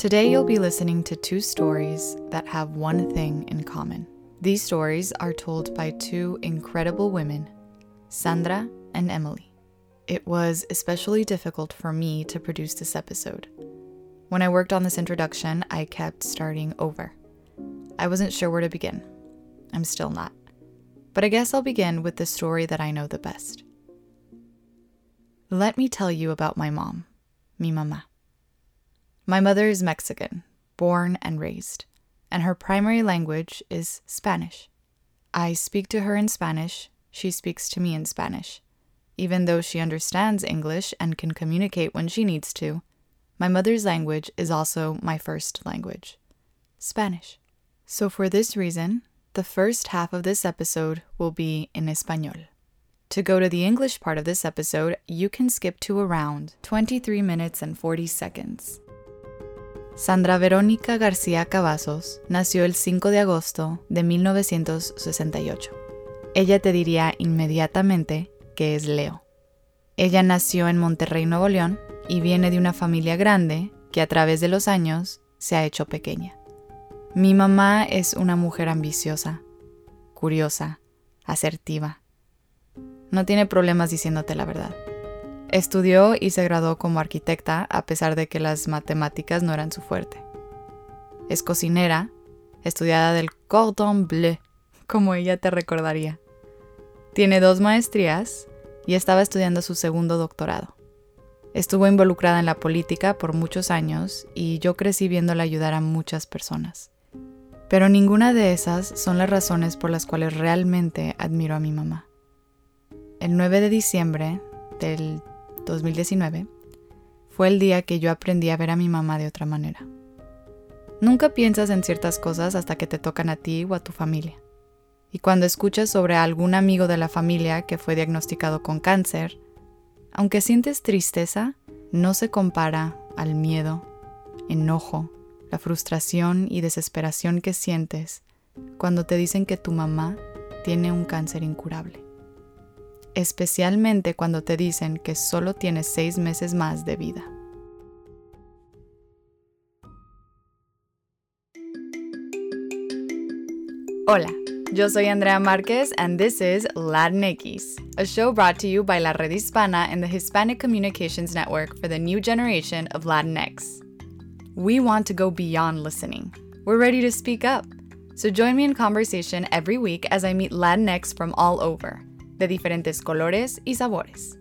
Today, you'll be listening to two stories that have one thing in common. These stories are told by two incredible women, Sandra and Emily. It was especially difficult for me to produce this episode. When I worked on this introduction, I kept starting over. I wasn't sure where to begin. I'm still not. But I guess I'll begin with the story that I know the best. Let me tell you about my mom, mi mamá. My mother is Mexican, born and raised, and her primary language is Spanish. I speak to her in Spanish, she speaks to me in Spanish. Even though she understands English and can communicate when she needs to, my mother's language is also my first language Spanish. So, for this reason, the first half of this episode will be in Espanol. To go to the English part of this episode, you can skip to around 23 minutes and 40 seconds. Sandra Verónica García Cavazos nació el 5 de agosto de 1968. Ella te diría inmediatamente que es Leo. Ella nació en Monterrey, Nuevo León, y viene de una familia grande que a través de los años se ha hecho pequeña. Mi mamá es una mujer ambiciosa, curiosa, asertiva no tiene problemas diciéndote la verdad. Estudió y se graduó como arquitecta a pesar de que las matemáticas no eran su fuerte. Es cocinera, estudiada del cordon bleu, como ella te recordaría. Tiene dos maestrías y estaba estudiando su segundo doctorado. Estuvo involucrada en la política por muchos años y yo crecí viéndola ayudar a muchas personas. Pero ninguna de esas son las razones por las cuales realmente admiro a mi mamá el 9 de diciembre del 2019 fue el día que yo aprendí a ver a mi mamá de otra manera. Nunca piensas en ciertas cosas hasta que te tocan a ti o a tu familia. Y cuando escuchas sobre algún amigo de la familia que fue diagnosticado con cáncer, aunque sientes tristeza, no se compara al miedo, enojo, la frustración y desesperación que sientes cuando te dicen que tu mamá tiene un cáncer incurable especialmente cuando te dicen que solo tienes seis meses más de vida. Hola, yo soy Andrea Márquez and this is Latinx, a show brought to you by La Red Hispana and the Hispanic Communications Network for the new generation of Latinx. We want to go beyond listening. We're ready to speak up. So join me in conversation every week as I meet Latinx from all over de diferentes colores y sabores.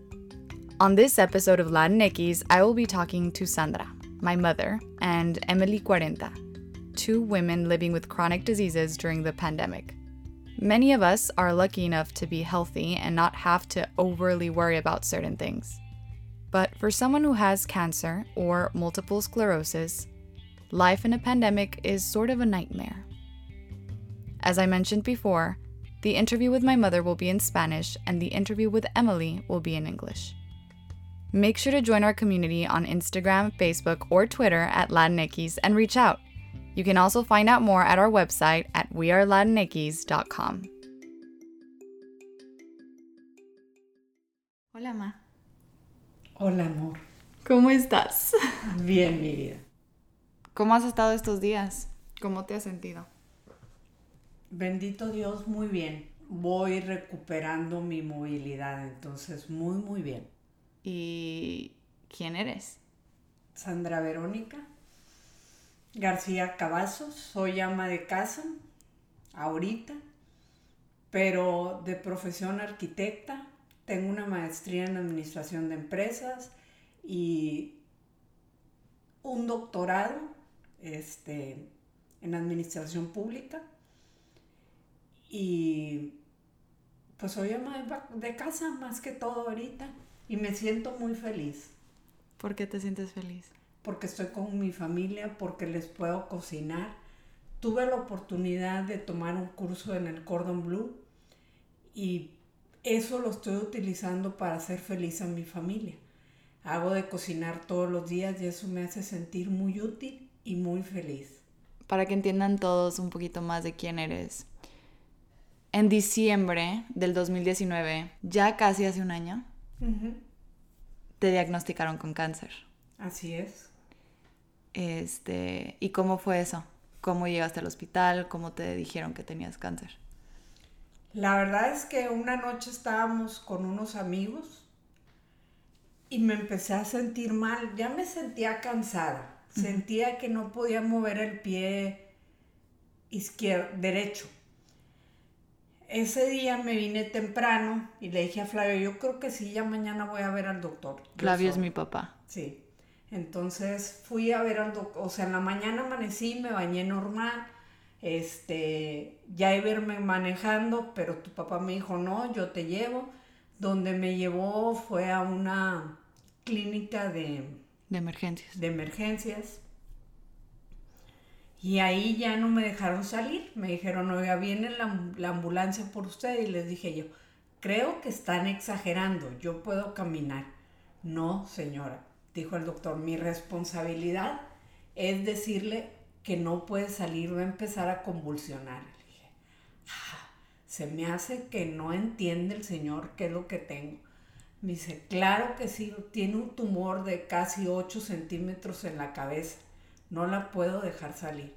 On this episode of Latinx, I will be talking to Sandra, my mother, and Emily Cuarenta, two women living with chronic diseases during the pandemic. Many of us are lucky enough to be healthy and not have to overly worry about certain things. But for someone who has cancer or multiple sclerosis, life in a pandemic is sort of a nightmare. As I mentioned before, the interview with my mother will be in Spanish, and the interview with Emily will be in English. Make sure to join our community on Instagram, Facebook, or Twitter at Latinx and reach out. You can also find out more at our website at wearelatinx.com. Hola, Ma. Hola, amor. ¿Cómo estás? Bien, mi vida. ¿Cómo has estado estos días? ¿Cómo te has sentido? Bendito Dios, muy bien. Voy recuperando mi movilidad, entonces muy, muy bien. ¿Y quién eres? Sandra Verónica García Cavazos, soy ama de casa ahorita, pero de profesión arquitecta. Tengo una maestría en administración de empresas y un doctorado este, en administración pública y pues soy ama de casa más que todo ahorita y me siento muy feliz. ¿Por qué te sientes feliz? Porque estoy con mi familia, porque les puedo cocinar. Tuve la oportunidad de tomar un curso en el Cordon Blue y eso lo estoy utilizando para hacer feliz a mi familia. Hago de cocinar todos los días y eso me hace sentir muy útil y muy feliz. Para que entiendan todos un poquito más de quién eres, en diciembre del 2019, ya casi hace un año, te diagnosticaron con cáncer. Así es. Este, ¿y cómo fue eso? ¿Cómo llegaste al hospital? ¿Cómo te dijeron que tenías cáncer? La verdad es que una noche estábamos con unos amigos y me empecé a sentir mal. Ya me sentía cansada. Sentía que no podía mover el pie izquierdo, derecho. Ese día me vine temprano y le dije a Flavio, yo creo que sí, ya mañana voy a ver al doctor. Flavio es mi papá. Sí. Entonces fui a ver al doctor, o sea, en la mañana amanecí, me bañé normal, este, ya iba verme manejando, pero tu papá me dijo, no, yo te llevo. Donde me llevó fue a una clínica de, de emergencias. De emergencias. Y ahí ya no me dejaron salir. Me dijeron, oiga, viene la, la, ambulancia por usted. Y les dije yo, creo que están exagerando. Yo puedo caminar. No, señora, dijo el doctor, mi responsabilidad es decirle que no puede salir, va a empezar a convulsionar. Le dije, ah, se me hace que no entiende el señor qué es lo que tengo. Me dice, claro que sí, tiene un tumor de casi 8 centímetros en la cabeza no la puedo dejar salir.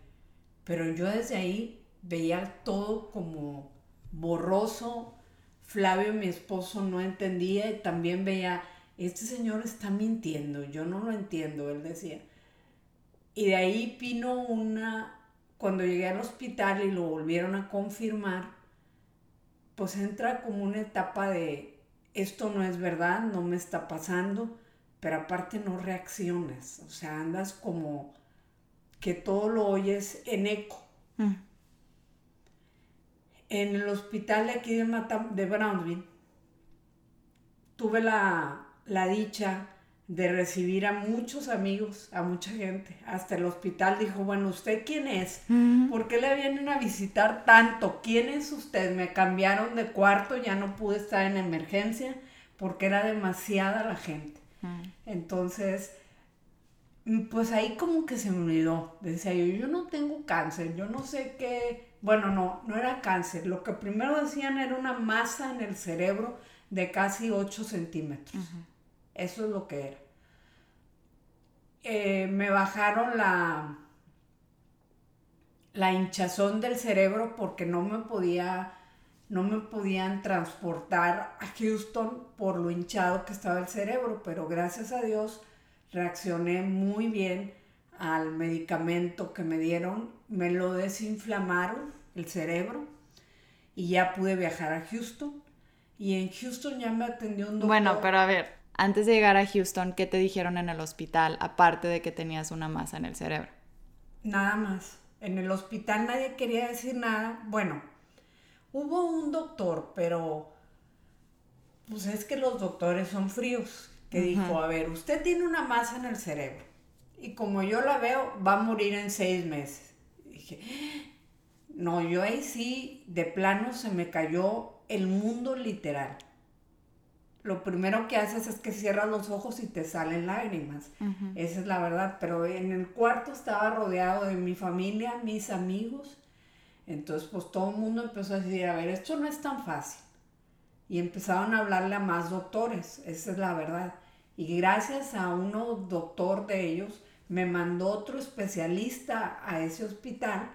Pero yo desde ahí veía todo como borroso. Flavio, mi esposo, no entendía y también veía, este señor está mintiendo, yo no lo entiendo, él decía. Y de ahí vino una, cuando llegué al hospital y lo volvieron a confirmar, pues entra como una etapa de, esto no es verdad, no me está pasando, pero aparte no reaccionas, o sea, andas como que todo lo oyes en eco. Mm. En el hospital de aquí de, de Brownsville tuve la, dicha de recibir a muchos amigos, a mucha gente. Hasta el hospital dijo, bueno, ¿usted quién es? Mm. ¿Por qué le vienen a visitar tanto? ¿Quién es usted? Me cambiaron de cuarto, ya no pude estar en emergencia porque era demasiada la gente. Mm. Entonces, pues ahí como que se me olvidó. Decía yo, yo no tengo cáncer, yo no sé qué. Bueno, no, no era cáncer. Lo que primero decían era una masa en el cerebro de casi 8 centímetros. Eso es lo que era. Eh, me bajaron la, la hinchazón del cerebro porque no me podía no me podían transportar a Houston por lo hinchado que estaba el cerebro, pero gracias a Dios reaccioné muy bien al medicamento que me dieron, me lo desinflamaron el cerebro y ya pude viajar a Houston. Y en Houston ya me atendió un doctor. Bueno, pero a ver, antes de llegar a Houston, ¿qué te dijeron en el hospital aparte de que tenías una masa en el cerebro? Nada más. En el hospital nadie quería decir nada. Bueno, hubo un doctor, pero pues es que los doctores son fríos que dijo, a ver, usted tiene una masa en el cerebro y como yo la veo, va a morir en seis meses. dije, no, yo ahí sí, de plano se me cayó el mundo literal. Lo primero que haces es que cierras los ojos y te salen lágrimas. Esa es la verdad. Pero en el cuarto estaba rodeado de mi familia, mis amigos. Entonces, pues todo el mundo empezó a decir, a ver, esto no es tan fácil. Y empezaron a hablarle a más doctores, esa es la verdad. Y gracias a uno doctor de ellos, me mandó otro especialista a ese hospital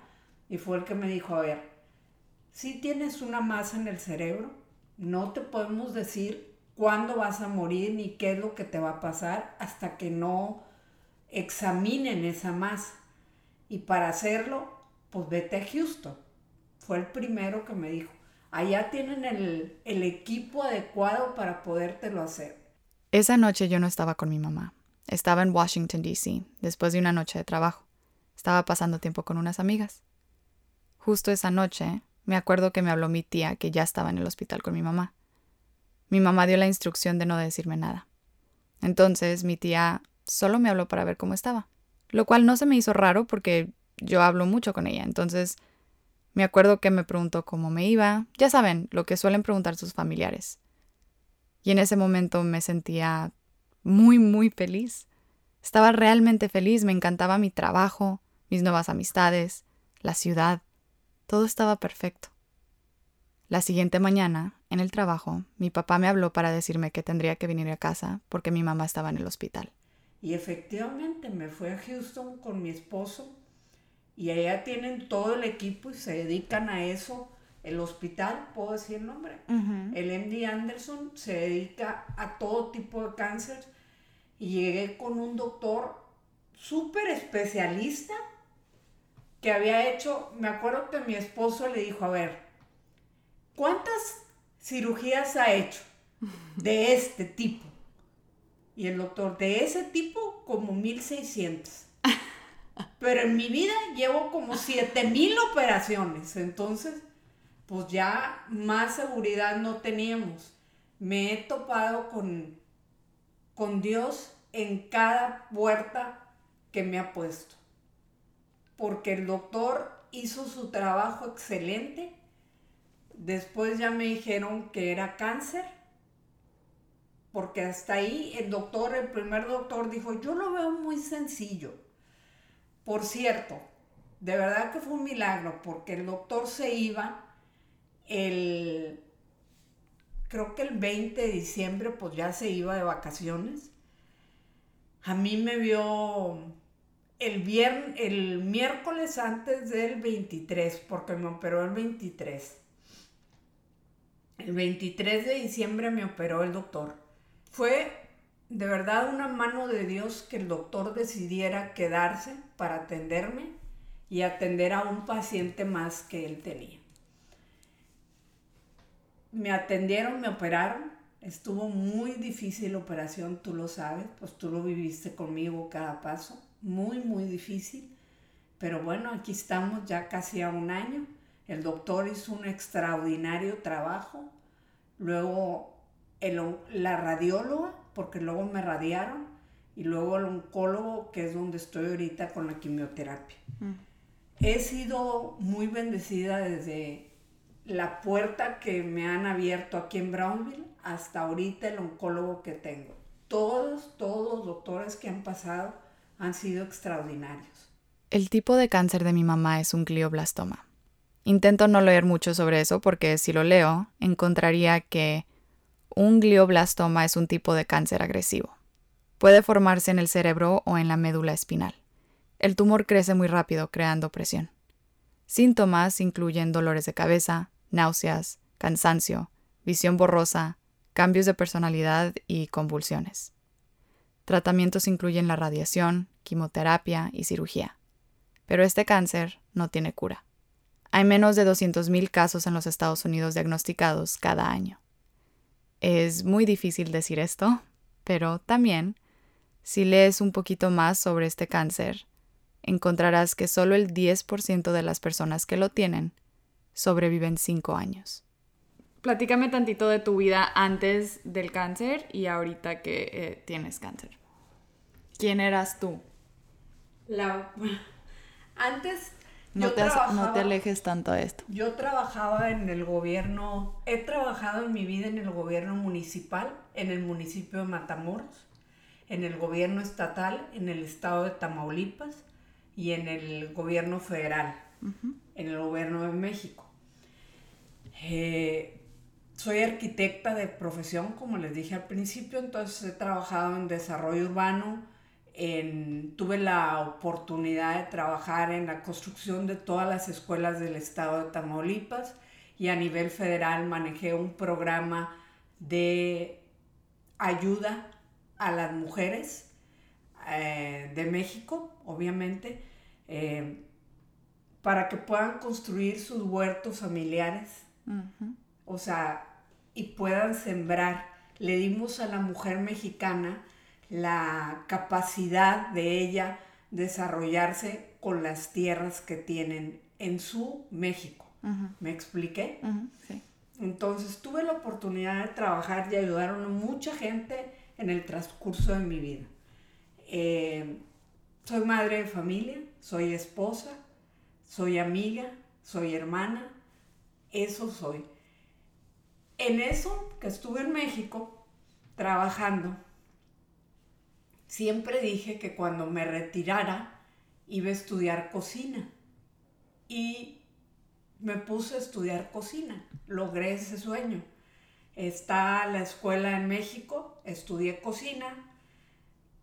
y fue el que me dijo, a ver, si tienes una masa en el cerebro, no te podemos decir cuándo vas a morir ni qué es lo que te va a pasar hasta que no examinen esa masa. Y para hacerlo, pues vete a Houston. Fue el primero que me dijo, allá tienen el, equipo adecuado para podértelo hacer. Esa noche yo no estaba con mi mamá. Estaba en Washington, D.C., después de una noche de trabajo. Estaba pasando tiempo con unas amigas. Justo esa noche, me acuerdo que me habló mi tía que ya estaba en el hospital con mi mamá. Mi mamá dio la instrucción de no decirme nada. Entonces mi tía solo me habló para ver cómo estaba, lo cual no se me hizo raro porque yo hablo mucho con ella. Entonces me acuerdo que me preguntó cómo me iba, ya saben, lo que suelen preguntar sus familiares. Y en ese momento me sentía muy, muy feliz. Estaba realmente feliz, me encantaba mi trabajo, mis nuevas amistades, la ciudad. Todo estaba perfecto. La siguiente mañana, en el trabajo, mi papá me habló para decirme que tendría que venir a casa porque mi mamá estaba en el hospital. Y efectivamente me fui a Houston con mi esposo y allá tienen todo el equipo y se dedican a eso. El hospital, puedo decir el nombre, el MD Anderson se dedica a todo tipo de cáncer y llegué con un doctor súper especialista que había hecho, me acuerdo que mi esposo le dijo, a ver, ¿cuántas cirugías ha hecho de este tipo? Y el doctor, de ese tipo, como 1600. Pero en mi vida llevo como 7000 operaciones. Entonces, pues ya más seguridad no teníamos. Me he topado con, con Dios en cada puerta que me ha puesto. Porque el doctor hizo su trabajo excelente. Después ya me dijeron que era cáncer. Porque hasta ahí el doctor, el primer doctor dijo, yo lo veo muy sencillo. Por cierto, de verdad que fue un milagro porque el doctor se iba el, creo que el 20 de diciembre, pues ya se iba de vacaciones. A mí me vio el, viernes, el miércoles antes del 23, porque me operó el 23. El 23 de diciembre me operó el doctor. Fue de verdad una mano de Dios que el doctor decidiera quedarse para atenderme y atender a un paciente más que él tenía. Me atendieron, me operaron. Estuvo muy difícil la operación, tú lo sabes, pues tú lo viviste conmigo cada paso muy, muy difícil. Pero bueno, aquí estamos ya casi a un año. El doctor hizo un extraordinario trabajo. Luego la radióloga, porque luego me radiaron. Y luego el oncólogo, que es donde estoy ahorita con la quimioterapia. Mm. He sido muy bendecida desde la puerta que me han abierto aquí en Brownville hasta ahorita el oncólogo que tengo. Todos, todos los doctores que han pasado han sido extraordinarios. El tipo de cáncer de mi mamá es un glioblastoma. Intento no leer mucho sobre eso porque si lo leo, encontraría que un glioblastoma es un tipo de cáncer agresivo. Puede formarse en el cerebro o en la médula espinal. El tumor crece muy rápido creando presión. Síntomas incluyen dolores de cabeza, náuseas, cansancio, visión borrosa, cambios de personalidad y convulsiones. Tratamientos incluyen la radiación, quimioterapia y cirugía. Pero este cáncer no tiene cura. Hay menos de 200.000 casos en los Estados Unidos diagnosticados cada año. Es muy difícil decir esto, pero también, si lees un poquito más sobre este cáncer, encontrarás que solo el 10% de las personas que lo tienen sobreviven 5 años. Platícame tantito de tu vida antes del cáncer y ahorita que eh, tienes cáncer. ¿Quién eras tú? La... Antes no te, no te alejes tanto a esto. Yo trabajaba en el gobierno, he trabajado en mi vida en el gobierno municipal, en el municipio de Matamoros, en el gobierno estatal, en el estado de Tamaulipas y en el gobierno federal, en el gobierno de México. Eh, soy arquitecta de profesión, como les dije al principio, entonces he trabajado en desarrollo urbano, tuve la oportunidad de trabajar en la construcción de todas las escuelas del estado de Tamaulipas y a nivel federal manejé un programa de ayuda a las mujeres eh, de México, obviamente, eh, para que puedan construir sus huertos familiares. O sea, y puedan sembrar. Le dimos a la mujer mexicana la capacidad de ella desarrollarse con las tierras que tienen en su México. ¿Me expliqué? sí. Entonces tuve la oportunidad de trabajar y ayudar a mucha gente en el transcurso de mi vida. Eh, soy madre de familia, soy esposa, soy amiga, soy hermana, eso soy. En eso que estuve en México trabajando, siempre dije que cuando me retirara iba a estudiar cocina. Y me puse a estudiar cocina. Logré ese sueño. Está la escuela en México, estudié cocina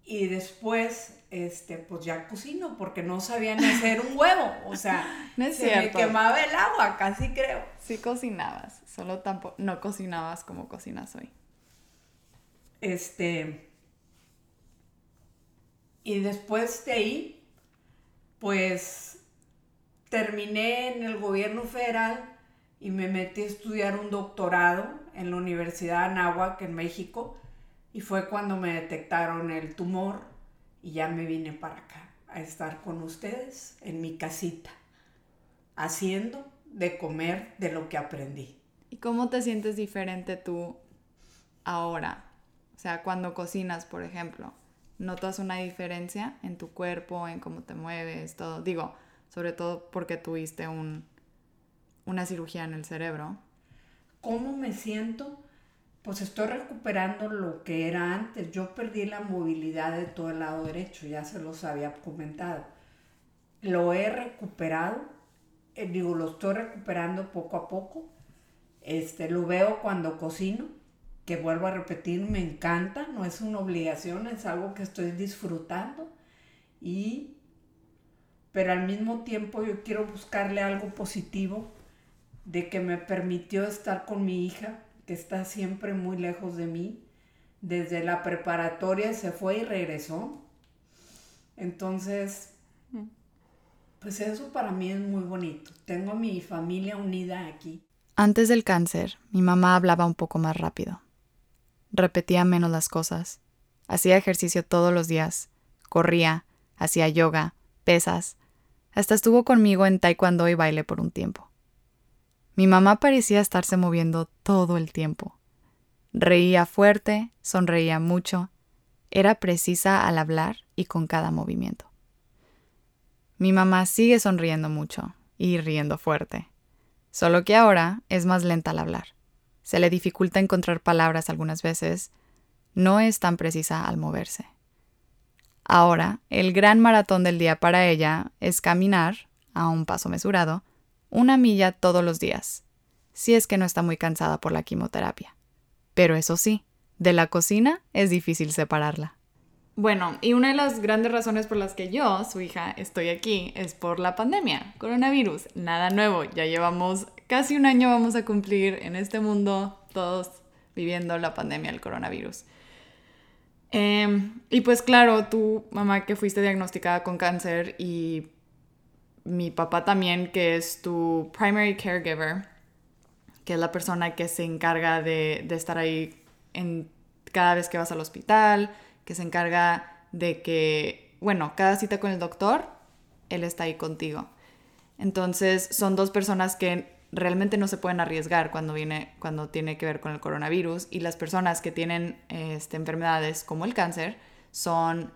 Y después, este, pues ya cocino, porque no sabía ni hacer un huevo. O sea, no se me quemaba el agua, casi creo. Sí cocinabas, solo tampoco, no cocinabas como cocinas hoy. Este. Y después de ahí, pues terminé en el gobierno federal y me metí a estudiar un doctorado en la Universidad de Anáhuac en México y fue cuando me detectaron el tumor y ya me vine para acá a estar con ustedes en mi casita, haciendo de comer de lo que aprendí. ¿Y cómo te sientes diferente tú ahora? O sea, cuando cocinas, por ejemplo, ¿notas una diferencia en tu cuerpo, en cómo te mueves, todo? Digo, sobre todo porque tuviste un, una cirugía en el cerebro. ¿Cómo me siento? Pues estoy recuperando lo que era antes. Yo perdí la movilidad de todo el lado derecho, ya se los había comentado. Lo he recuperado, eh, digo, lo estoy recuperando poco a poco. Este, lo veo cuando cocino, que vuelvo a repetir, me encanta, no es una obligación, es algo que estoy disfrutando. Y, pero al mismo tiempo yo quiero buscarle algo positivo de que me permitió estar con mi hija, que está siempre muy lejos de mí. Desde la preparatoria se fue y regresó. Entonces, mm. pues eso para mí es muy bonito. Tengo a mi familia unida aquí. Antes del cáncer, mi mamá hablaba un poco más rápido. Repetía menos las cosas. Hacía ejercicio todos los días. Corría, hacía yoga, pesas. Hasta estuvo conmigo en taekwondo y baile por un tiempo. Mi mamá parecía estarse moviendo todo el tiempo. Reía fuerte, sonreía mucho, era precisa al hablar y con cada movimiento. Mi mamá sigue sonriendo mucho y riendo fuerte, solo que ahora es más lenta al hablar. Se le dificulta encontrar palabras algunas veces, no es tan precisa al moverse. Ahora, el gran maratón del día para ella es caminar, a un paso mesurado, una milla todos los días, si es que no está muy cansada por la quimioterapia. Pero eso sí, de la cocina es difícil separarla. Bueno, y una de las grandes razones por las que yo, su hija, estoy aquí es por la pandemia, coronavirus, nada nuevo, ya llevamos casi un año vamos a cumplir en este mundo todos viviendo la pandemia del coronavirus. Em, y pues claro, tú, mamá, que fuiste diagnosticada con cáncer y mi papá también, que es tu primary caregiver, que es la persona que se encarga de, estar ahí en, cada vez que vas al hospital, que se encarga de que, bueno, cada cita con el doctor, él está ahí contigo. Entonces, son dos personas que realmente no se pueden arriesgar cuando viene cuando tiene que ver con el coronavirus y las personas que tienen este, enfermedades como el cáncer son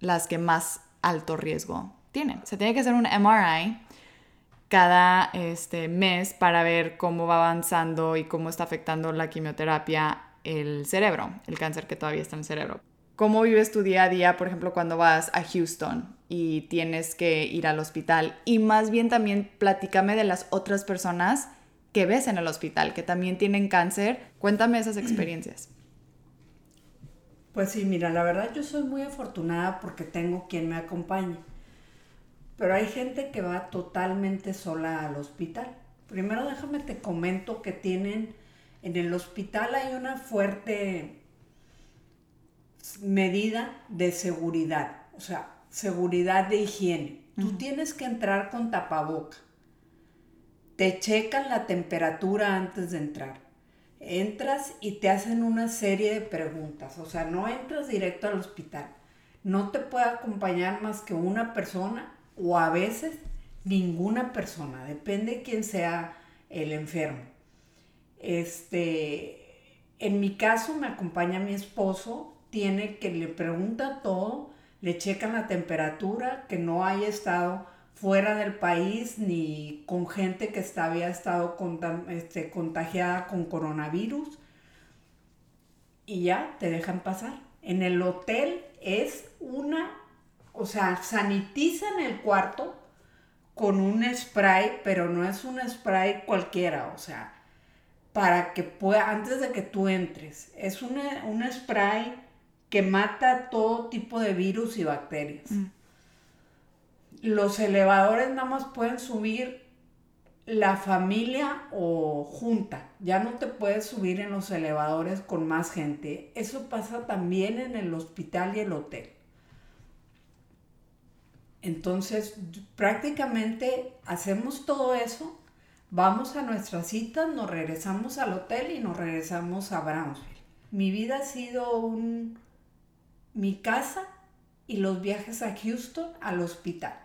las que más alto riesgo tiene. Se tiene que hacer un MRI cada este, mes para ver cómo va avanzando y cómo está afectando la quimioterapia el cerebro, el cáncer que todavía está en el cerebro. ¿Cómo vives tu día a día, por ejemplo, cuando vas a Houston y tienes que ir al hospital? Y más bien también platícame de las otras personas que ves en el hospital, que también tienen cáncer. Cuéntame esas experiencias. Pues sí, mira, la verdad yo soy muy afortunada porque tengo quien me acompañe. Pero hay gente que va totalmente sola al hospital. Primero déjame te comento que tienen, en el hospital hay una fuerte medida de seguridad, o sea, seguridad de higiene. Tú tienes que entrar con tapaboca. Te checan la temperatura antes de entrar. Entras y te hacen una serie de preguntas, o sea, no entras directo al hospital. No te puede acompañar más que una persona o a veces ninguna persona, depende quién sea el enfermo. Este, en mi caso me acompaña mi esposo, tiene que le pregunta todo, le checan la temperatura, que no haya estado fuera del país ni con gente que había estado este, contagiada con coronavirus y ya te dejan pasar. En el hotel es una o sea, sanitizan el cuarto con un spray, pero no es un spray cualquiera, o sea, para que pueda, antes de que tú entres, es un spray que mata todo tipo de virus y bacterias. Mm. Los elevadores nada más pueden subir la familia o junta. Ya no te puedes subir en los elevadores con más gente. Eso pasa también en el hospital y el hotel. Entonces, prácticamente hacemos todo eso, vamos a nuestras citas, nos regresamos al hotel y nos regresamos a Brownsville. Mi vida ha sido un, mi casa y los viajes a Houston al hospital.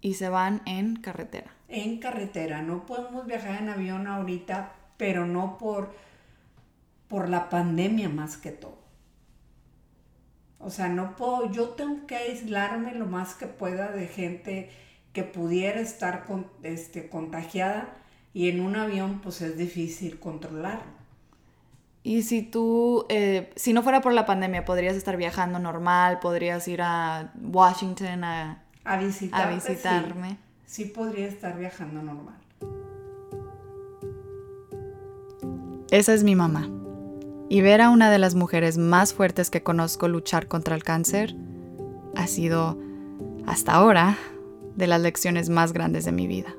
Y se van en carretera. En carretera, no podemos viajar en avión ahorita, pero no por, por la pandemia más que todo. O sea, no puedo, yo tengo que aislarme lo más que pueda de gente que pudiera estar con, este, contagiada y en un avión pues es difícil controlarlo. Y si tú, eh, si no fuera por la pandemia, podrías estar viajando normal, podrías ir a Washington a, a, a visitarme. Sí, sí podría estar viajando normal. Esa es mi mamá y ver a una de las mujeres más fuertes que conozco luchar contra el cáncer ha sido, hasta ahora, de las lecciones más grandes de mi vida.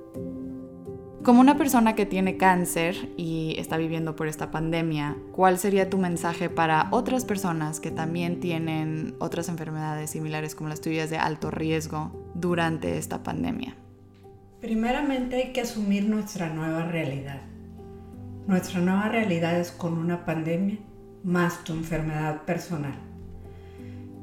Como una persona que tiene cáncer y está viviendo por esta pandemia, ¿cuál sería tu mensaje para otras personas que también tienen otras enfermedades similares como las tuyas de alto riesgo durante esta pandemia? Primeramente hay que asumir nuestra nueva realidad. Nuestra nueva realidad es con una pandemia más tu enfermedad personal.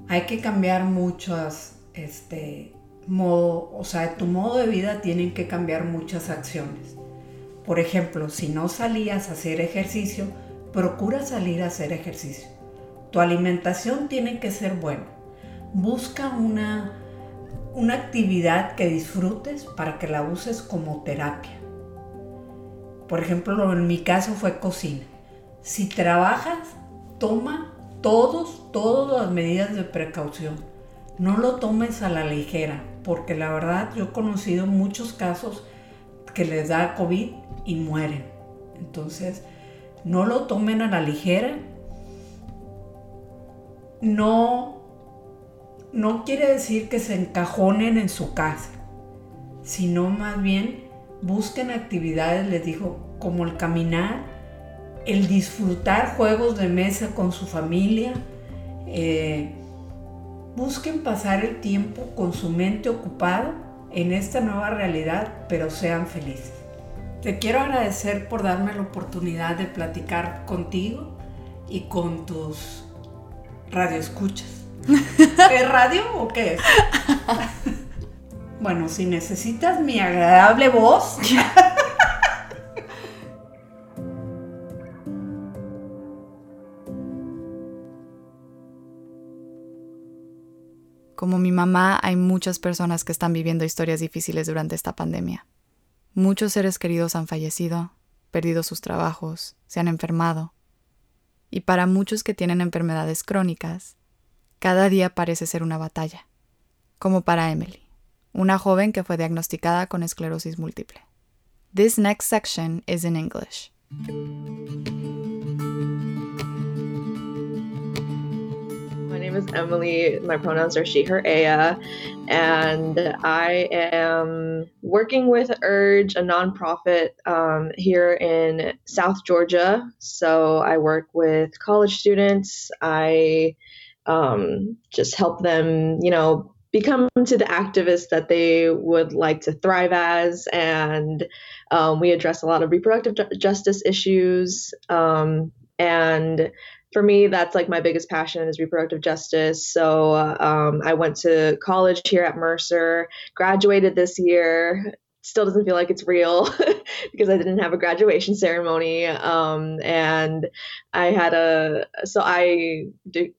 Hay que cambiar muchas, este, modo, o sea, tu modo de vida tienen que cambiar muchas acciones. Por ejemplo, si no salías a hacer ejercicio, procura salir a hacer ejercicio. Tu alimentación tiene que ser buena. Busca una, una actividad que disfrutes para que la uses como terapia. Por ejemplo, en mi caso fue cocina. Si trabajas, toma todos, todas las medidas de precaución. No lo tomes a la ligera, porque la verdad yo he conocido muchos casos que les da COVID y mueren. Entonces, no lo tomen a la ligera. No, no quiere decir que se encajonen en su casa, sino más bien busquen actividades, les digo, como el caminar, el disfrutar juegos de mesa con su familia. Eh, busquen pasar el tiempo con su mente ocupada en esta nueva realidad, pero sean felices. Te quiero agradecer por darme la oportunidad de platicar contigo y con tus radioescuchas. ¿Es radio o qué es? Bueno, si necesitas mi agradable voz. Como mi mamá, hay muchas personas que están viviendo historias difíciles durante esta pandemia. Muchos seres queridos han fallecido, perdido sus trabajos, se han enfermado. Y para muchos que tienen enfermedades crónicas, cada día parece ser una batalla, como para Emily una joven que fue diagnosticada con esclerosis múltiple. This next section is in English. Name is Emily. My pronouns are she, her, Aya, and I am working with Urge, a nonprofit um, here in South Georgia. So I work with college students. I um, just help them, you know, become to the activists that they would like to thrive as. And um, we address a lot of reproductive ju- justice issues. Um, and for me, that's like my biggest passion is reproductive justice. So um, I went to college here at Mercer, graduated this year, still doesn't feel like it's real because I didn't have a graduation ceremony. Um, and I had a so I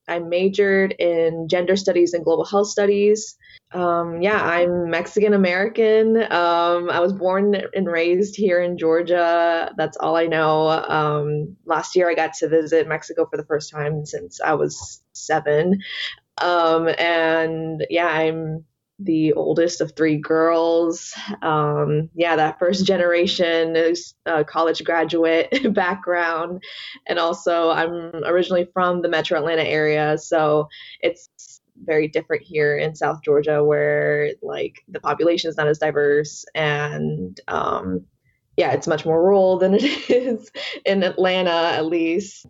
I majored in gender studies and global health studies. Um, yeah, I'm Mexican American. Um, I was born and raised here in Georgia. That's all I know. Um, last year, I got to visit Mexico for the first time since I was seven. Um, and yeah, I'm the oldest of three girls. Um, yeah, that first generation uh, college graduate background. And also, I'm originally from the metro Atlanta area. So it's very different here in South Georgia, where like the population is not as diverse and um, yeah, it's much more rural than it is in Atlanta, at least.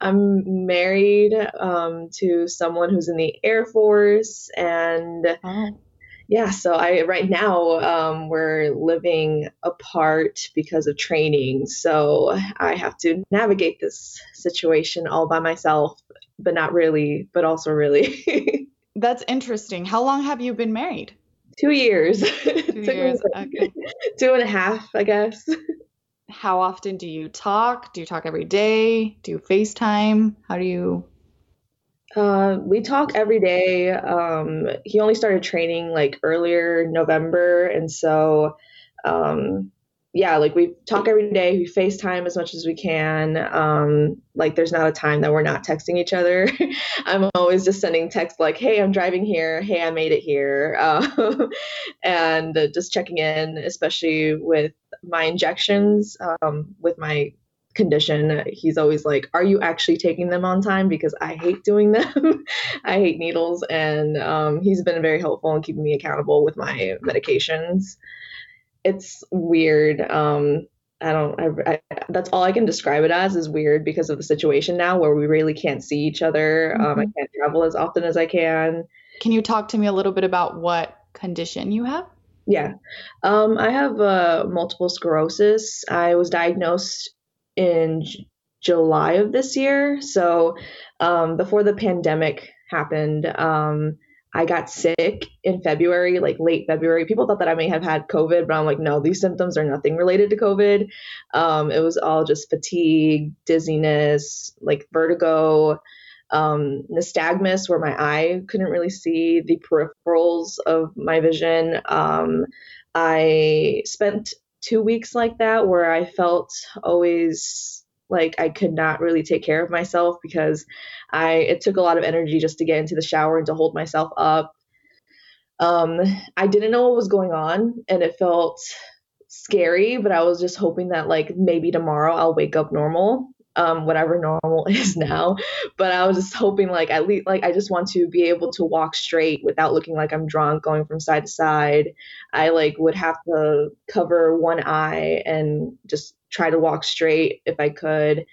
I'm married um, to someone who's in the Air Force, and oh. yeah, so I right now um, we're living apart because of training. So I have to navigate this situation all by myself, but not really, but also really. That's interesting. How long have you been married? Two years. Two years. Okay. Two and a half, I guess. How often do you talk? Do you talk every day? Do you FaceTime? How do you? Uh, we talk every day. Um, he only started training like earlier November, and so um, yeah, like we talk every day. We FaceTime as much as we can. Um, like there's not a time that we're not texting each other. I'm always just sending texts like, "Hey, I'm driving here. Hey, I made it here," uh, and just checking in, especially with my injections. Um, with my condition, he's always like, "Are you actually taking them on time?" Because I hate doing them. I hate needles, and um, he's been very helpful in keeping me accountable with my medications it's weird. Um, I don't. I, I, that's all I can describe it as is weird because of the situation now where we really can't see each other. Mm-hmm. Um, I mm-hmm. can't travel as often as I can. Can you talk to me a little bit about what condition you have? Yeah, um, I have uh, multiple sclerosis. I was diagnosed in J- July of this year, so um, before the pandemic happened. Um, I got sick in February, like late February. People thought that I may have had COVID, but I'm like, no, these symptoms are nothing related to COVID. Um, it was all just fatigue, dizziness, like vertigo, um, nystagmus, where my eye couldn't really see the peripherals of my vision. Um, I spent two weeks like that where I felt always like I could not really take care of myself because I it took a lot of energy just to get into the shower and to hold myself up. Um, I didn't know what was going on and it felt scary, but I was just hoping that like maybe tomorrow I'll wake up normal, um, whatever normal is now. But I was just hoping like at least like I just want to be able to walk straight without looking like I'm drunk, going from side to side. I like would have to cover one eye and just try to walk straight if I could.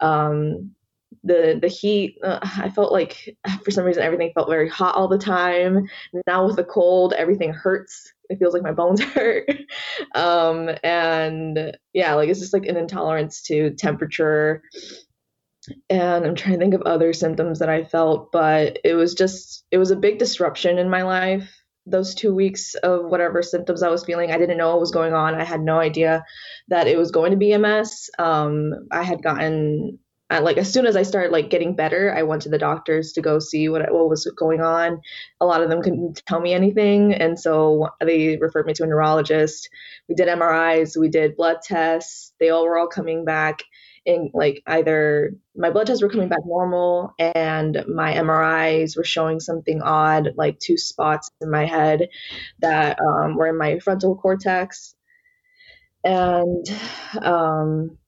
Um, the the heat, uh, I felt like for some reason everything felt very hot all the time. Now with the cold, everything hurts. It feels like my bones hurt. um, and yeah, like it's just like an intolerance to temperature. And I'm trying to think of other symptoms that I felt, but it was just it was a big disruption in my life those two weeks of whatever symptoms I was feeling. I didn't know what was going on. I had no idea that it was going to be MS. Um, I had gotten like as soon as I started like getting better, I went to the doctors to go see what what was going on. A lot of them couldn't tell me anything, and so they referred me to a neurologist. We did MRIs, we did blood tests. They all were all coming back in like either my blood tests were coming back normal and my MRIs were showing something odd, like two spots in my head that um, were in my frontal cortex. And um,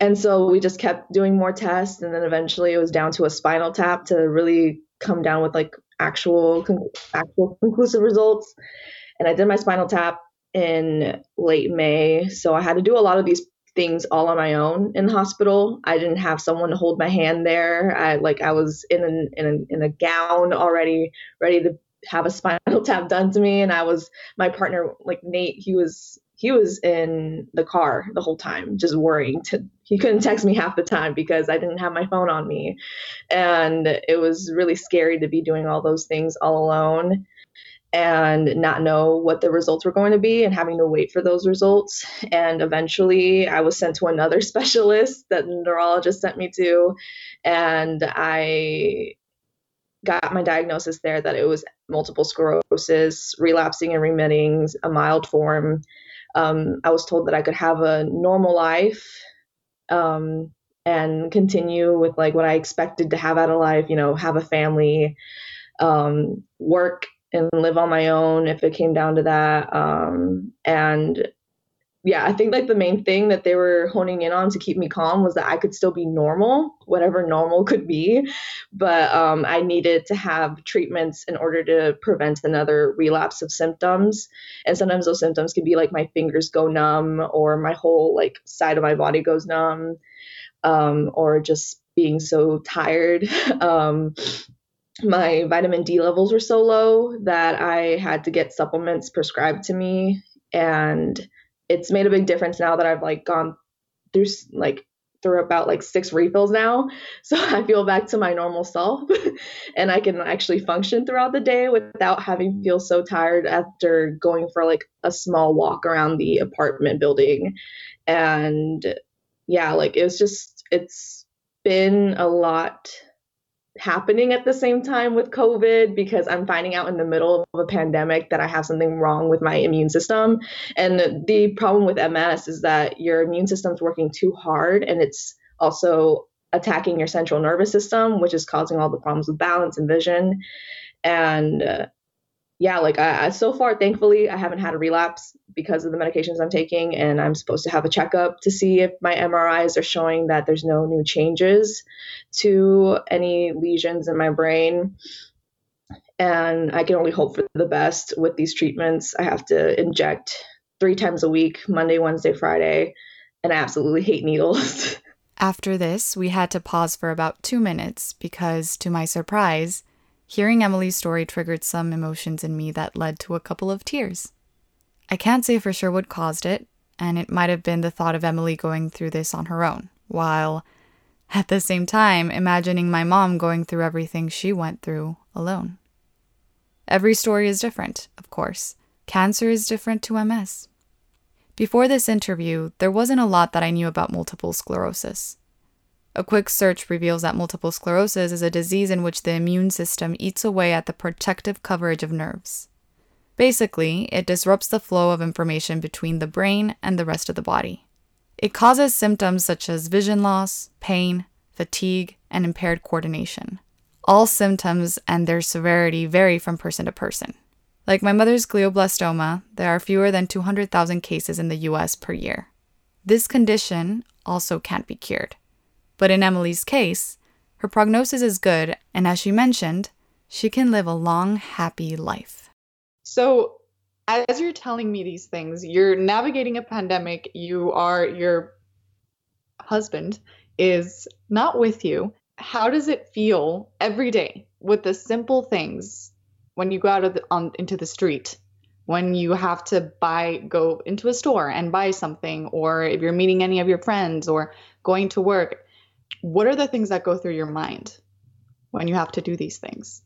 and so we just kept doing more tests, and then eventually it was down to a spinal tap to really come down with like actual actual conclusive results. And I did my spinal tap in late May, so I had to do a lot of these things all on my own in the hospital. I didn't have someone to hold my hand there. I like I was in an, in a, in a gown already, ready to have a spinal tap done to me, and I was my partner like Nate. He was he was in the car the whole time, just worrying. To he couldn't text me half the time because I didn't have my phone on me, and it was really scary to be doing all those things all alone and not know what the results were going to be and having to wait for those results. And eventually I was sent to another specialist that the neurologist sent me to. And I got my diagnosis there that it was multiple sclerosis, relapsing and remitting, a mild form. Um, I was told that I could have a normal life um, and continue with like what I expected to have out of life, you know, have a family, um, work and live on my own if it came down to that. Um, and yeah, I think like the main thing that they were honing in on to keep me calm was that I could still be normal, whatever normal could be, but um, I needed to have treatments in order to prevent another relapse of symptoms. And sometimes those symptoms can be like my fingers go numb, or my whole like side of my body goes numb, um, or just being so tired. um, my vitamin D levels were so low that I had to get supplements prescribed to me, and it's made a big difference now that I've like gone through like through about like six refills now. So I feel back to my normal self and I can actually function throughout the day without having feel so tired after going for like a small walk around the apartment building. And yeah, like it's just it's been a lot happening at the same time with COVID because I'm finding out in the middle of a pandemic that I have something wrong with my immune system. And the problem with MS is that your immune system's working too hard and it's also attacking your central nervous system, which is causing all the problems with balance and vision. And uh, yeah, like I, I, so far, thankfully, I haven't had a relapse because of the medications I'm taking, and I'm supposed to have a checkup to see if my MRIs are showing that there's no new changes to any lesions in my brain. And I can only hope for the best with these treatments. I have to inject three times a week Monday, Wednesday, Friday, and I absolutely hate needles. After this, we had to pause for about two minutes because, to my surprise, Hearing Emily's story triggered some emotions in me that led to a couple of tears. I can't say for sure what caused it, and it might have been the thought of Emily going through this on her own, while at the same time imagining my mom going through everything she went through alone. Every story is different, of course. Cancer is different to MS. Before this interview, there wasn't a lot that I knew about multiple sclerosis. A quick search reveals that multiple sclerosis is a disease in which the immune system eats away at the protective coverage of nerves. Basically, it disrupts the flow of information between the brain and the rest of the body. It causes symptoms such as vision loss, pain, fatigue, and impaired coordination. All symptoms and their severity vary from person to person. Like my mother's glioblastoma, there are fewer than 200,000 cases in the US per year. This condition also can't be cured. But in Emily's case, her prognosis is good, and as she mentioned, she can live a long, happy life. So, as you're telling me these things, you're navigating a pandemic, you are, your husband is not with you. How does it feel every day with the simple things when you go out the, on, into the street? When you have to buy, go into a store and buy something, or if you're meeting any of your friends or going to work, what are the things that go through your mind when you have to do these things?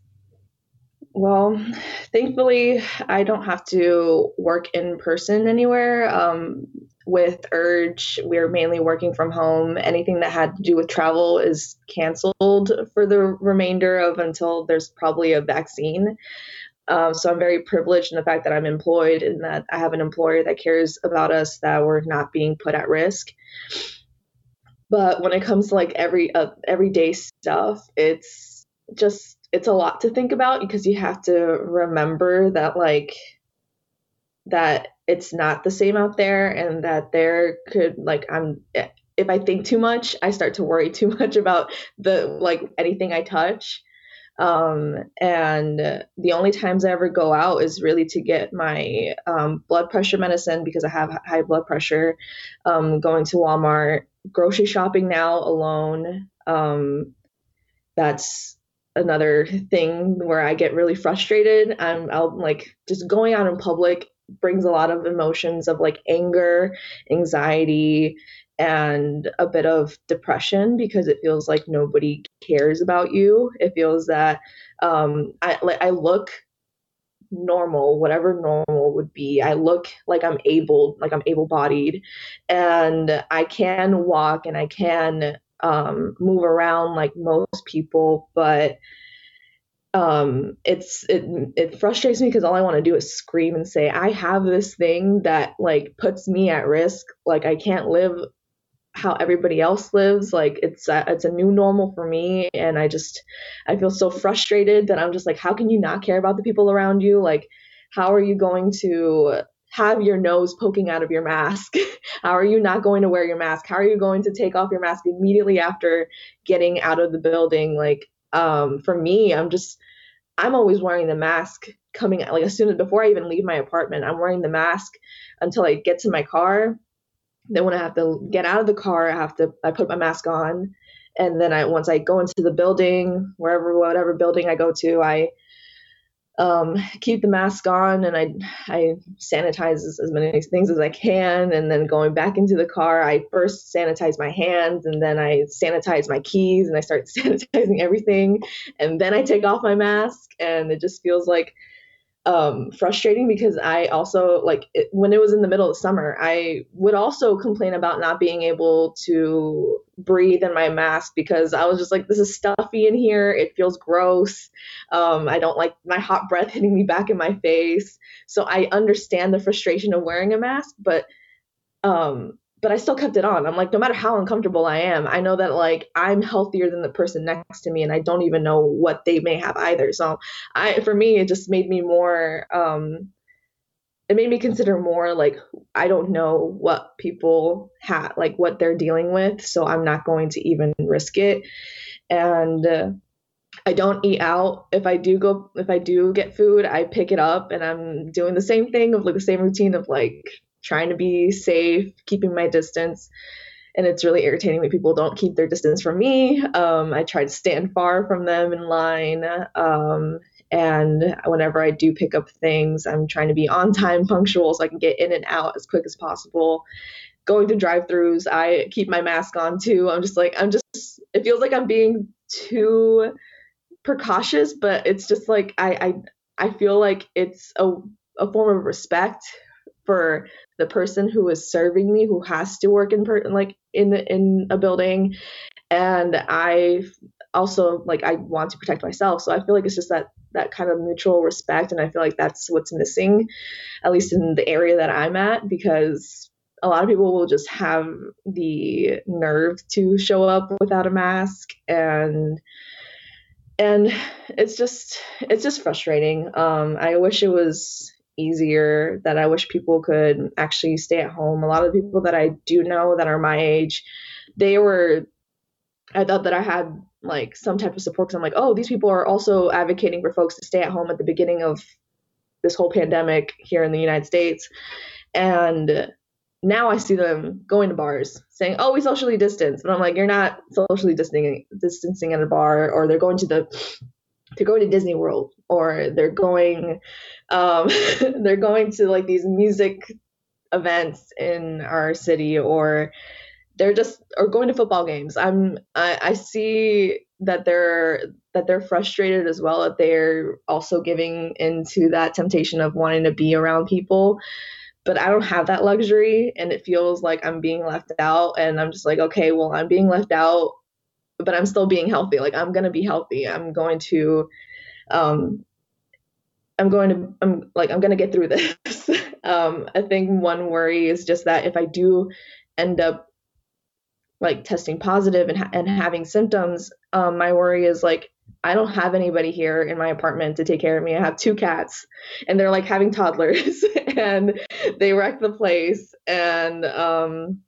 Well, thankfully, I don't have to work in person anywhere. Um, with Urge, we're mainly working from home. Anything that had to do with travel is canceled for the remainder of until there's probably a vaccine. Um, so I'm very privileged in the fact that I'm employed and that I have an employer that cares about us, that we're not being put at risk. But when it comes to like every uh, everyday stuff, it's just it's a lot to think about because you have to remember that like that it's not the same out there and that there could like I'm if I think too much, I start to worry too much about the like anything I touch. Um, and the only times I ever go out is really to get my um, blood pressure medicine because I have high blood pressure. Um, going to Walmart, grocery shopping now alone. Um, that's another thing where I get really frustrated. I'm I'll like just going out in public brings a lot of emotions of like anger, anxiety, and a bit of depression because it feels like nobody cares about you. It feels that um, I like I look normal, whatever normal would be. I look like I'm able, like I'm able bodied, and I can walk and I can um, move around like most people, but um, it's it it frustrates me because all I want to do is scream and say I have this thing that like puts me at risk. Like I can't live how everybody else lives like it's a, it's a new normal for me and i just i feel so frustrated that i'm just like how can you not care about the people around you? Like how are you going to have your nose poking out of your mask? How are you not going to wear your mask? How are you going to take off your mask immediately after getting out of the building? Like um for me i'm just i'm always wearing the mask coming like as soon as before i even leave my apartment i'm wearing the mask until i get to my car then when I have to get out of the car, I have to I put my mask on, and then I once I go into the building, wherever whatever building I go to, I um, keep the mask on and I I sanitize as, as many things as I can, and then going back into the car, I first sanitize my hands, and then I sanitize my keys, and I start sanitizing everything, and then I take off my mask, and it just feels like um, frustrating because I also like it, when it was in the middle of summer, I would also complain about not being able to breathe in my mask because I was just like, this is stuffy in here. It feels gross. Um, I don't like my hot breath hitting me back in my face. So I understand the frustration of wearing a mask, but um, but I still kept it on. I'm like, no matter how uncomfortable I am, I know that like I'm healthier than the person next to me, and I don't even know what they may have either. So, I for me, it just made me more. Um, it made me consider more like I don't know what people have, like what they're dealing with, so I'm not going to even risk it. And uh, I don't eat out. If I do go, if I do get food, I pick it up, and I'm doing the same thing of like the same routine of like trying to be safe, keeping my distance. And it's really irritating when people don't keep their distance from me. Um, I try to stand far from them in line. Um, and whenever I do pick up things, I'm trying to be on time, punctual, so I can get in and out as quick as possible. Going to drive throughs, I keep my mask on too. I'm just like, I'm just, it feels like I'm being too precautious, but it's just like, I, I, I feel like it's a, a form of respect for the person who is serving me who has to work in like in in a building. And i also like i want to protect myself. So i feel like it's just that that kind of mutual respect and i feel like that's what's missing at least in the area that i'm at because a lot of people will just have the nerve to show up without a mask. And and it's just it's just frustrating. Um i wish it was easier that I wish people could actually stay at home. A lot of the people that I do know that are my age, they were, I thought that I had like some type of support because I'm like, oh, these people are also advocating for folks to stay at home at the beginning of this whole pandemic here in the United States. And now I see them going to bars saying, oh, we socially distance. But I'm like, you're not socially distancing, distancing at a bar, or they're going to the they're going to Disney World or they're going um, they're going to like these music events in our city or they're just or going to football games. I'm I, I see that they're that they're frustrated as well that they're also giving into that temptation of wanting to be around people but I don't have that luxury and it feels like I'm being left out and I'm just like okay well I'm being left out but I'm still being healthy. Like I'm gonna be healthy. I'm going to, um, I'm going to, I'm like I'm gonna get through this. um, I think one worry is just that if I do end up like testing positive and ha- and having symptoms, um, my worry is like I don't have anybody here in my apartment to take care of me. I have two cats, and they're like having toddlers, and they wreck the place, and um,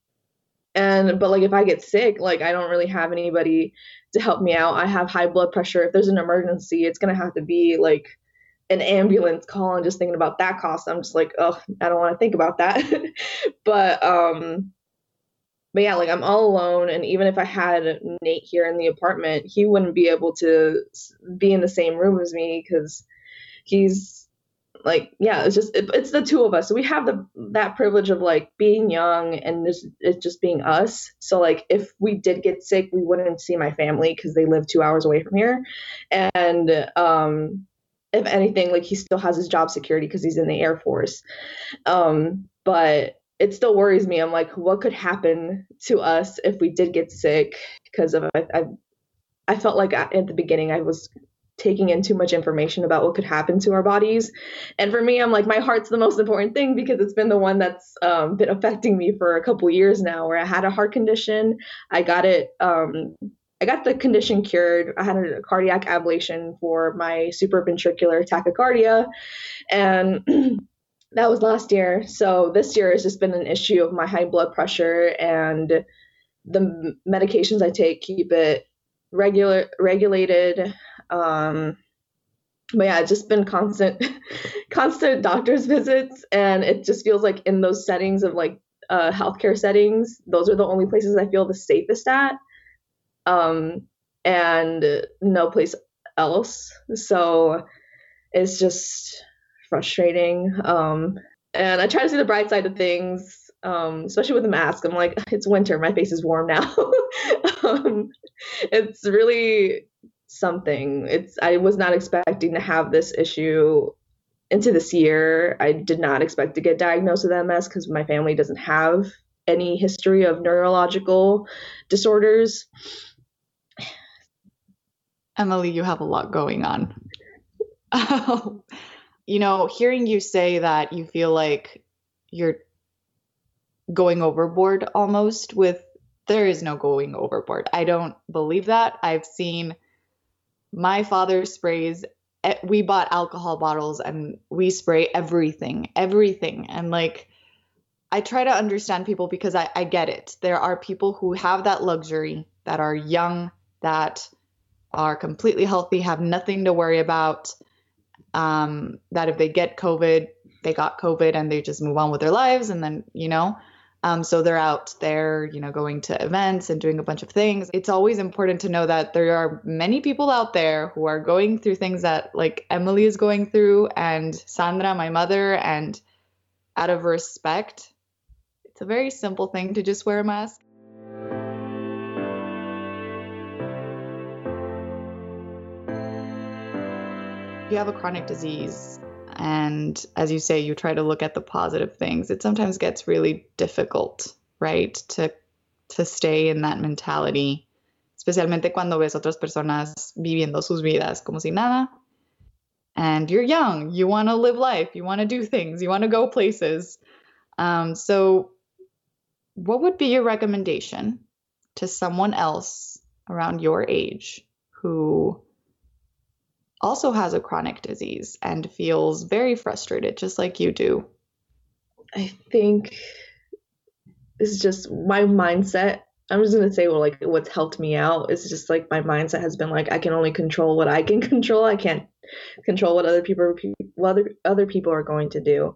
and but like if i get sick like i don't really have anybody to help me out. I have high blood pressure. If there's an emergency it's going to have to be like an ambulance call and just thinking about that cost i'm just like oh i don't want to think about that. But um but yeah like i'm all alone and even if i had nate here in the apartment he wouldn't be able to be in the same room as me because he's like yeah it's just it, it's the two of us. So we have the that privilege of like being young and this it's just being us. So like if we did get sick we wouldn't see my family because they live two hours away from here. And um if anything like he still has his job security because he's in the air force. Um but it still worries me. I'm like what could happen to us if we did get sick because of I, I i felt like at the beginning i was taking in too much information about what could happen to our bodies. And for me, I'm like, my heart's the most important thing because it's been the one that's um, been affecting me for a couple years now. Where I had a heart condition, I got it. Um, I got the condition cured. I had a cardiac ablation for my supraventricular tachycardia, and that was last year. So this year has just been an issue of my high blood pressure and the medications I take keep it regular regulated um, but yeah, it's just been constant, constant doctor's visits, and it just feels like in those settings of like uh, healthcare settings, those are the only places I feel the safest at, um, and no place else. So it's just frustrating. Um, and I try to see the bright side of things, um, especially with the mask. I'm like, it's winter, my face is warm now. um, it's really something. It's I was not expecting to have this issue into this year. I did not expect to get diagnosed with MS because my family doesn't have any history of neurological disorders. Emily, you have a lot going on. you know, hearing you say that you feel like you're going overboard almost with there is no going overboard. I don't believe that. I've seen my father sprays we bought alcohol bottles and we spray everything everything. And like i try to understand people because I, I get it. There are people who have that luxury that are young that are completely healthy have nothing to worry about um, that if they get covid they got covid and they just move on with their lives and then you know um, so they're out there, you know, going to events and doing a bunch of things. It's always important to know that there are many people out there who are going through things that like Emily is going through and Sandra, my mother, and out of respect, it's a very simple thing to just wear a mask. You have a chronic disease, and as you say, you try to look at the positive things. It sometimes gets really difficult, right? To to stay in that mentality, especialmente cuando ves otras personas viviendo sus vidas como si nada. And you're young, you want to live life, you want to do things, you want to go places. Um, so, what would be your recommendation to someone else around your age who also has a chronic disease and feels very frustrated, just like you do? I think it's just my mindset. I'm just gonna say, well, like what's helped me out is just like my mindset has been like I can only control what I can control. I can't control what other people what other other people are going to do,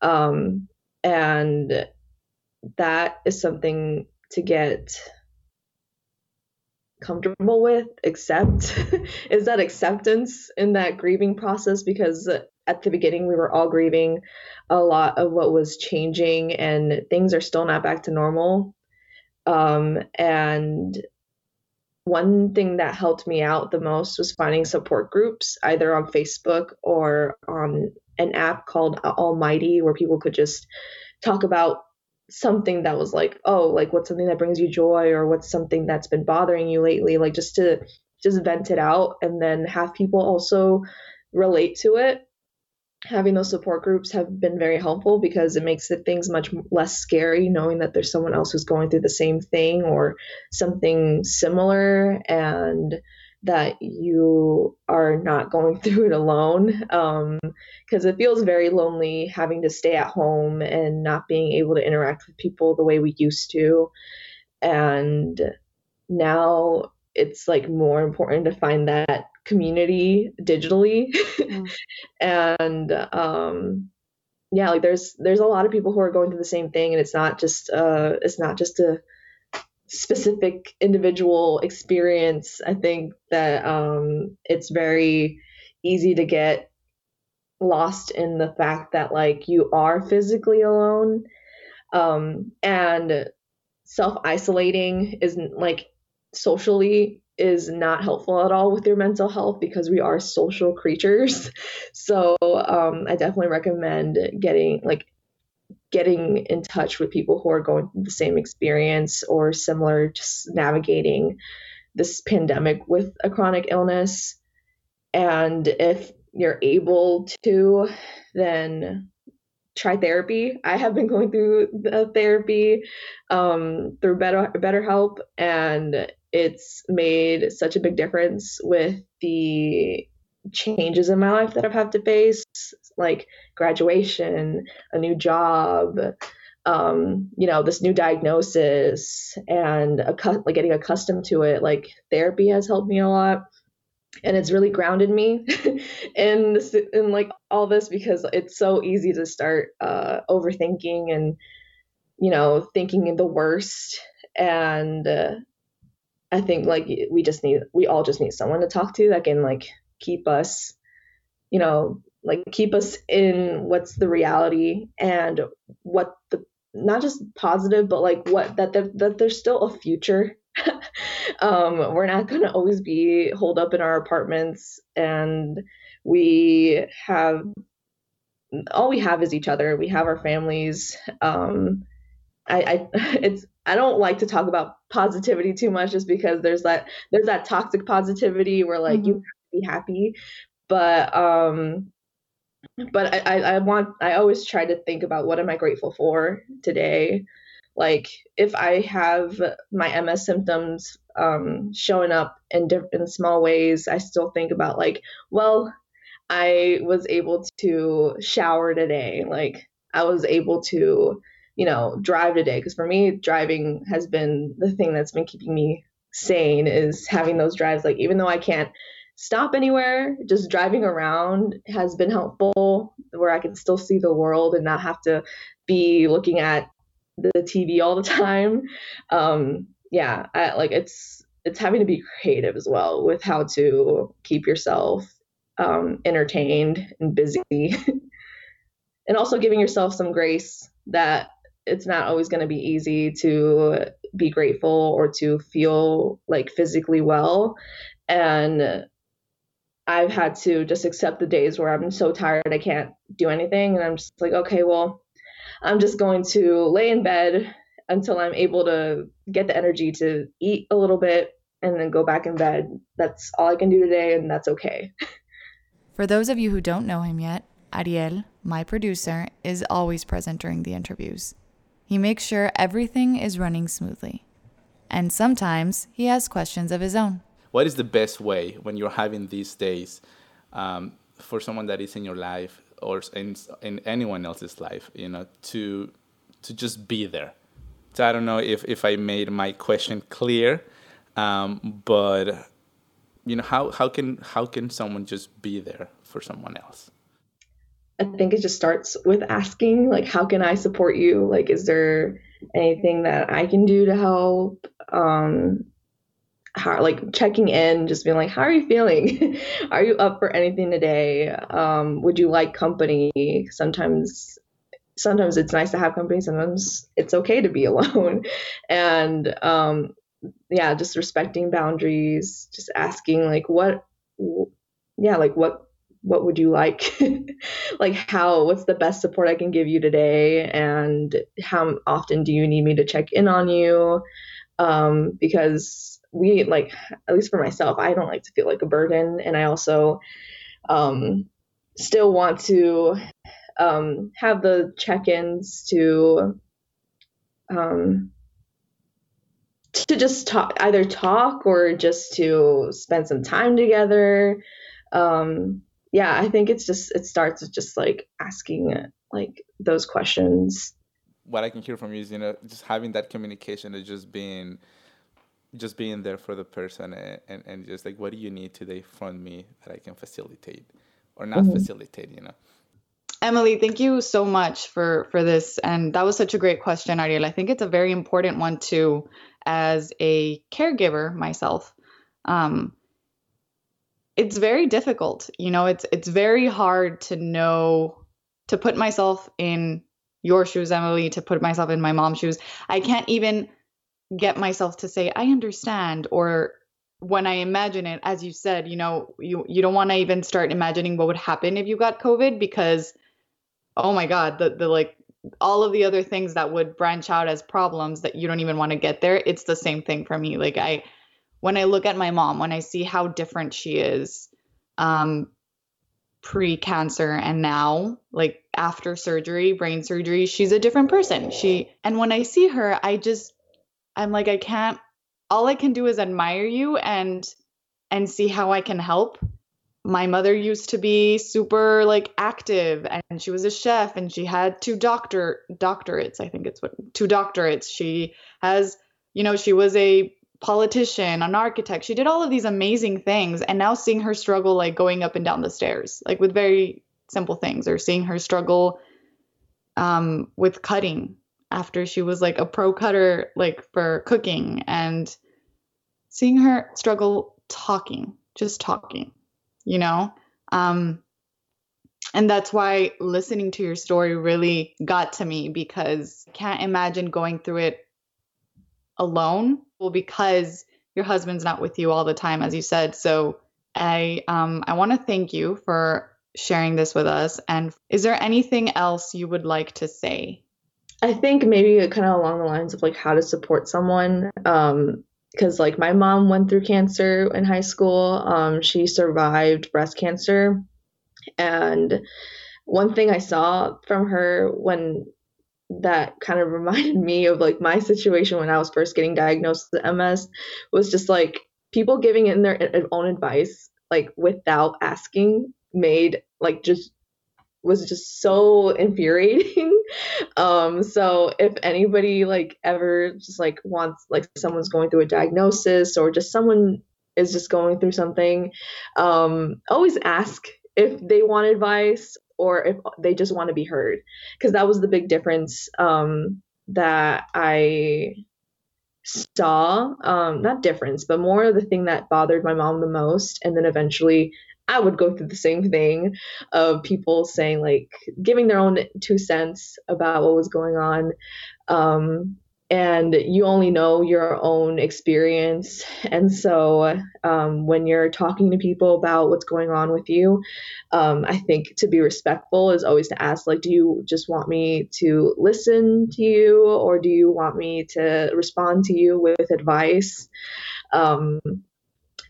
um, and that is something to get comfortable with, accept, is that acceptance in that grieving process because at the beginning we were all grieving a lot of what was changing and things are still not back to normal. Um, and one thing that helped me out the most was finding support groups either on Facebook or on an app called Almighty where people could just talk about something that was like, oh, like what's something that brings you joy or what's something that's been bothering you lately, like just to just vent it out and then have people also relate to it. Having those support groups have been very helpful because it makes the things much less scary knowing that there's someone else who's going through the same thing or something similar and that you are not going through it alone because um, it feels very lonely having to stay at home and not being able to interact with people the way we used to and now it's like more important to find that community digitally mm. and um yeah like there's there's a lot of people who are going through the same thing and it's not just uh it's not just a specific individual experience, I think that um, it's very easy to get lost in the fact that like you are physically alone um, and self isolating isn't like socially is not helpful at all with your mental health because we are social creatures. So um, I definitely recommend getting like getting in touch with people who are going through the same experience or similar, just navigating this pandemic with a chronic illness. and if you're able to, then try therapy. I have been going through the therapy um, through Better BetterHelp, and it's made such a big difference with the changes in my life that I've had to face, like graduation, a new job, um, you know, this new diagnosis, and like getting accustomed to it. Like therapy has helped me a lot and it's really grounded me in this in like all this because it's so easy to start uh, overthinking and you know thinking the worst and uh, i think like we just need we all just need someone to talk to that can like keep us you know like keep us in what's the reality and what the not just positive but like what that, that, that there's still a future um, we're not going to always be holed up in our apartments, and we have all we have is each other. We have our families. Um, I, I it's I don't like to talk about positivity too much, just because there's that there's that toxic positivity where like mm-hmm. you be happy, but um, but I, I want I always try to think about what am I grateful for today like if I have my MS symptoms um, showing up in in small ways, I still think about like, well, I was able to shower today. Like I was able to, you know, drive today. Because for me, driving has been the thing that's been keeping me sane. Is having those drives. Like even though I can't stop anywhere, just driving around has been helpful. Where I can still see the world and not have to be looking at the TV all the time. Um, yeah, I, like it's it's having to be creative as well with how to keep yourself um, entertained and busy, and also giving yourself some grace that it's not always going to be easy to be grateful or to feel like physically well, and I've had to just accept the days where I'm so tired I can't do anything, and I'm just like, okay, well I'm just going to lay in bed until I'm able to get the energy to eat a little bit and then go back in bed. That's all I can do today, and that's okay. For those of you who don't know him yet, Ariel, my producer, is always present during the interviews. He makes sure everything is running smoothly. And sometimes he has questions of his own. What is the best way when you're having these days um, for someone that is in your life or in, in anyone else's life, you know, to to just be there. So I don't know if, if I made my question clear, um, but you know, how, how can how can someone just be there for someone else? I think it just starts with asking, like, how can I support you? Like, is there anything that I can do to help? Um, how like checking in just being like how are you feeling? Are you up for anything today? Um, would you like company? Sometimes sometimes it's nice to have company sometimes it's okay to be alone. And um, yeah just respecting boundaries just asking like what yeah like what what would you like? Like how what's the best support i can give you today? And how often do you need me to check in on you? Um, because we like at least for myself i don't like to feel like a burden. And i also um, still want to um, have the check-ins to um, to just talk either talk or just to spend some time together. Um, yeah i think it's just it starts with just like asking like those questions. What i can hear from you is you know just having that communication is just being just being there for the person and, and, and, just like what do you need today from me that i can facilitate or not mm-hmm. facilitate you know? Emily thank you so much for for this and that was such a great question ariel. I think it's a very important one too as a caregiver myself. Um it's very difficult you know it's it's very hard to know to put myself in your shoes emily to put myself in my mom's shoes. I can't even get myself to say I understand or when I imagine it as you said, you know, you you don't want to even start imagining what would happen if you got covid because oh my god, the the like all of the other things that would branch out as problems that you don't even want to get there, it's the same thing for me. Like I when I look at my mom, when I see how different she is, um, pre cancer and now, like after surgery, brain surgery, she's a different person. She, and when I see her, I just, I'm like, I can't, all I can do is admire you and, and see how I can help. My mother used to be super like active and she was a chef and she had two doctor doctorates, I think it's what two doctorates. She has, you know, she was a politician, an architect. She did all of these amazing things. And now seeing her struggle, like going up and down the stairs, like with very simple things, or seeing her struggle um, with cutting after she was like a pro cutter, like for cooking, and seeing her struggle talking, just talking, you know? Um, and that's why listening to your story really got to me because I can't imagine going through it alone. Well because your husband's not with you all the time as you said. So i um i want to thank you for sharing this with us. And is there anything else you would like to say i think maybe kind of along the lines of like how to support someone um because like my mom went through cancer in high school um she survived breast cancer and one thing i saw from her when that kind of reminded me of like my situation when I was first getting diagnosed with MS was just like people giving in their own advice like without asking made like just was just so infuriating. Um so if anybody like ever just like wants like someone's going through a diagnosis or just someone is just going through something um always ask if they want advice or if they just want to be heard. Because that was the big difference um, that i saw. Um, not difference but more the thing that bothered my mom the most and then eventually i would go through the same thing of people saying like giving their own two cents about what was going on um, and you only know your own experience. And so, um, when you're talking to people about what's going on with you, um, I think to be respectful is always to ask, like, do you just want me to listen to you, or do you want me to respond to you with advice? Um,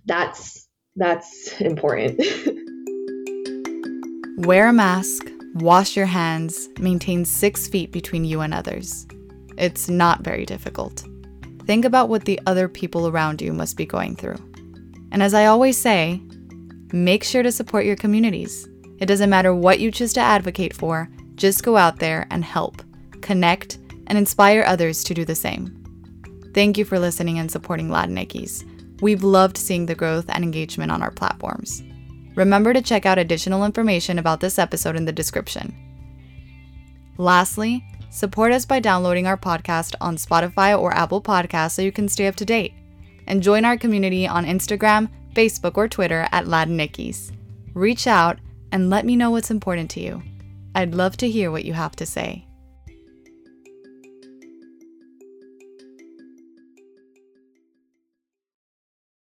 that's that's important. Wear a mask, wash your hands, maintain six feet between you and others. It's not very difficult. Think about what the other people around you must be going through. And as I always say, make sure to support your communities. It doesn't matter what you choose to advocate for, just go out there and help, connect, and inspire others to do the same. Thank you for listening and supporting Latinx. We've loved seeing the growth and engagement on our platforms. Remember to check out additional information about this episode in the description. Lastly, Support us by downloading our podcast on Spotify or Apple Podcasts so you can stay up to date. And join our community on Instagram, Facebook, or Twitter at Latinx. Reach out and let me know what's important to you. I'd love to hear what you have to say.